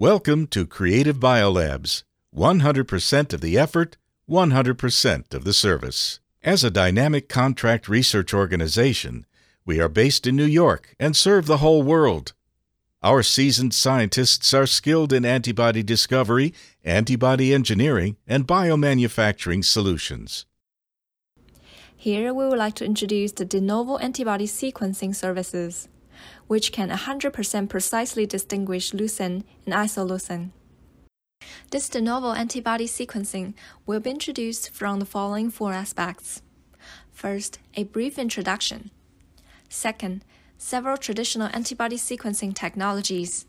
Welcome to Creative Biolabs 100% of the effort, 100% of the service. As a dynamic contract research organization, we are based in New York and serve the whole world. Our seasoned scientists are skilled in antibody discovery, antibody engineering, and biomanufacturing solutions. Here we would like to introduce the de novo antibody sequencing services, which can 100% precisely distinguish leucine and isoleucine. This de novo antibody sequencing will be introduced from the following four aspects. First, a brief introduction. Second, several traditional antibody sequencing technologies.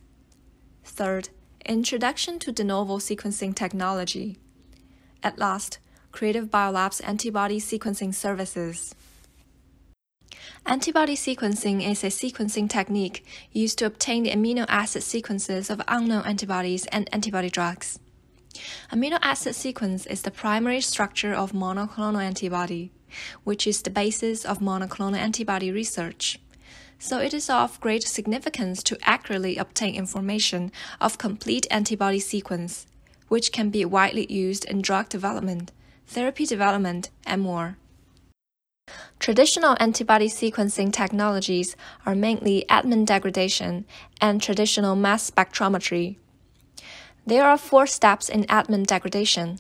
Third, introduction to de novo sequencing technology. At last, Creative Biolabs antibody sequencing services. Antibody sequencing is a sequencing technique used to obtain the amino acid sequences of unknown antibodies and antibody drugs. Amino acid sequence is the primary structure of monoclonal antibody, which is the basis of monoclonal antibody research so it is of great significance to accurately obtain information of complete antibody sequence, which can be widely used in drug development, therapy development, and more. Traditional antibody sequencing technologies are mainly Edman degradation and traditional mass spectrometry. There are four steps in Edman degradation.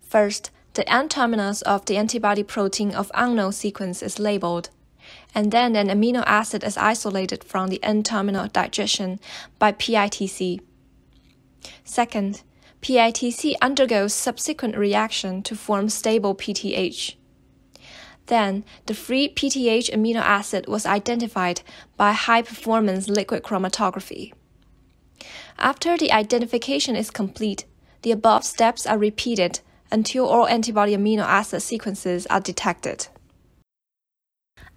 First, the N terminus of the antibody protein of unknown sequence is labeled and then an amino acid is isolated from the N-terminal digestion by PITC. Second, PITC undergoes subsequent reaction to form stable PTH. Then, the free PTH amino acid was identified by high performance liquid chromatography. After the identification is complete, the above steps are repeated until all antibody amino acid sequences are detected.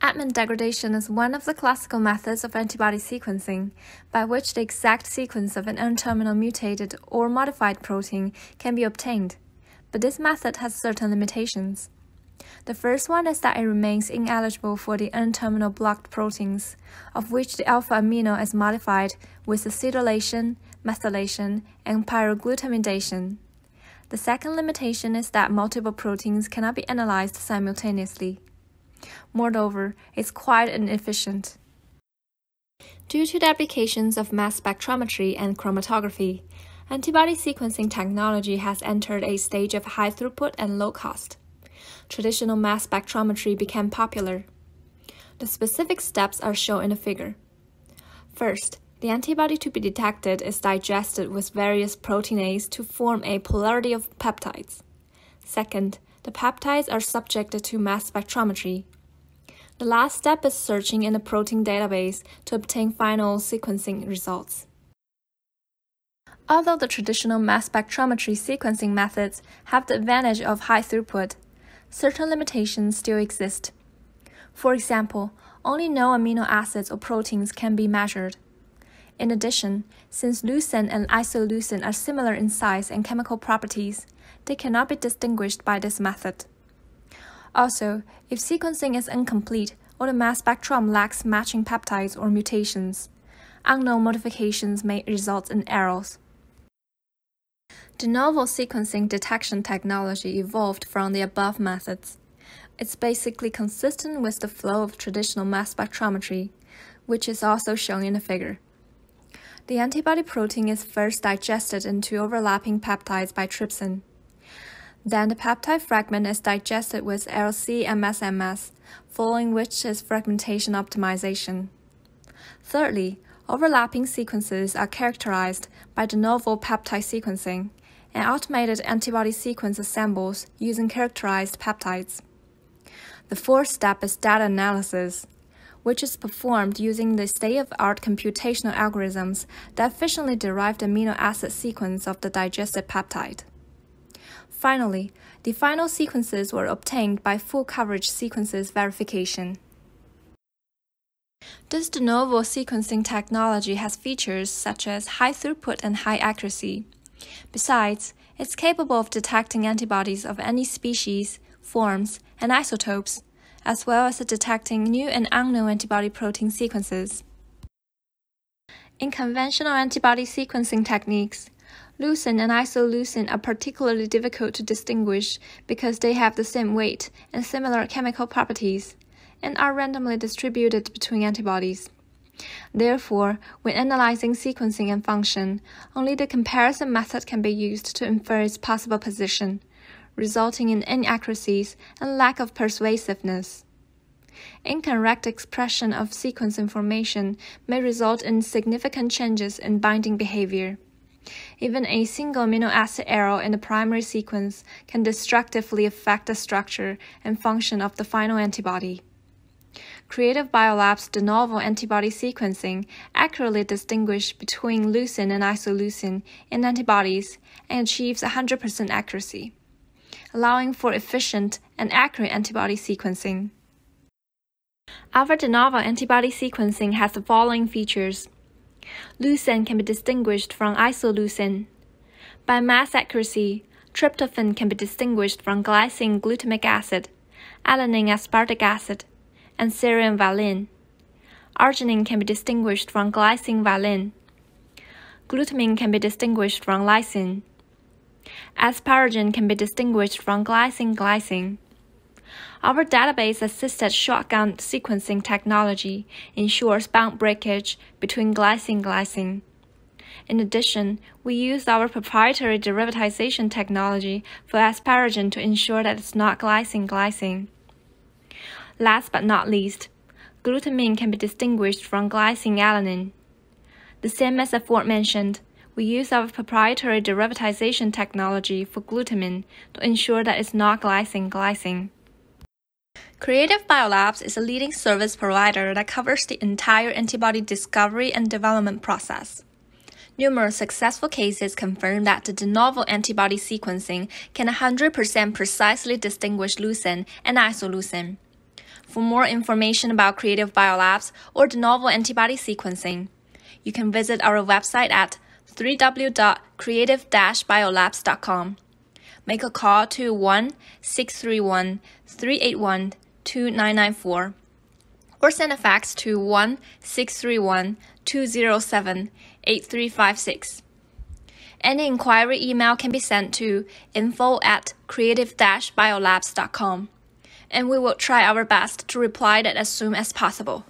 Edman degradation is one of the classical methods of antibody sequencing, by which the exact sequence of an N-terminal mutated or modified protein can be obtained. But this method has certain limitations. The first one is that it remains ineligible for the N-terminal blocked proteins, of which the alpha amino is modified with acetylation, methylation, and pyroglutamidation. The second limitation is that multiple proteins cannot be analyzed simultaneously. Moreover, it's quite inefficient. Due to the applications of mass spectrometry and chromatography, antibody sequencing technology has entered a stage of high throughput and low cost. Traditional mass spectrometry became popular. The specific steps are shown in the figure. First, the antibody to be detected is digested with various proteinase to form a polarity of peptides. Second, the peptides are subjected to mass spectrometry. The last step is searching in the protein database to obtain final sequencing results. Although the traditional mass spectrometry sequencing methods have the advantage of high throughput, certain limitations still exist. For example, only known amino acids or proteins can be measured. In addition, since leucine and isoleucine are similar in size and chemical properties, they cannot be distinguished by this method. Also, if sequencing is incomplete or the mass spectrum lacks matching peptides or mutations, unknown modifications may result in errors. De novo sequencing detection technology evolved from the above methods. It's basically consistent with the flow of traditional mass spectrometry, which is also shown in the figure. The antibody protein is first digested into overlapping peptides by trypsin. Then the peptide fragment is digested with LC-MS-MS, following which is fragmentation optimization. Thirdly, overlapping sequences are characterized by de novo peptide sequencing and automated antibody sequence assembles using characterized peptides. The fourth step is data analysis, which is performed using the state-of-art computational algorithms that efficiently derive the amino acid sequence of the digested peptide. Finally, the final sequences were obtained by full coverage sequences verification. This de novo sequencing technology has features such as high throughput and high accuracy. Besides, it's capable of detecting antibodies of any species, forms, and isotopes as well as detecting new and unknown antibody protein sequences. In conventional antibody sequencing techniques, leucine and isoleucine are particularly difficult to distinguish because they have the same weight and similar chemical properties, and are randomly distributed between antibodies. Therefore, when analyzing sequencing and function, only the comparison method can be used to infer its possible position, resulting in inaccuracies and lack of persuasiveness. Incorrect expression of sequence information may result in significant changes in binding behavior. Even a single amino acid error in the primary sequence can destructively affect the structure and function of the final antibody. Creative Biolabs de novo antibody sequencing accurately distinguishes between leucine and isoleucine in antibodies and achieves 100% accuracy, allowing for efficient and accurate antibody sequencing. Our de novo antibody sequencing has the following features. Leucine can be distinguished from isoleucine. By mass accuracy, tryptophan can be distinguished from glycine glutamic acid, alanine aspartic acid, and serine valine. Arginine can be distinguished from glycine valine. Glutamine can be distinguished from lysine. Asparagine can be distinguished from glycine glycine. Our database assisted shotgun sequencing technology ensures bound breakage between glycine glycine. In addition, we used our proprietary derivatization technology for asparagine to ensure that it's not glycine glycine. Last but not least, glutamine can be distinguished from glycine alanine. The same as aforementioned, we use our proprietary derivatization technology for glutamine to ensure that it's not glycine glycine. Creative Biolabs is a leading service provider that covers the entire antibody discovery and development process. Numerous successful cases confirm that the de novo antibody sequencing can 100% precisely distinguish leucine and isoleucine. For more information about Creative Biolabs or de novo antibody sequencing, you can visit our website at www.creative-biolabs.com. Make a call to 1 631 381 2994 or send a fax to 1 631 207 8356. Any inquiry email can be sent to info at creative biolabs.com, and we will try our best to reply that as soon as possible.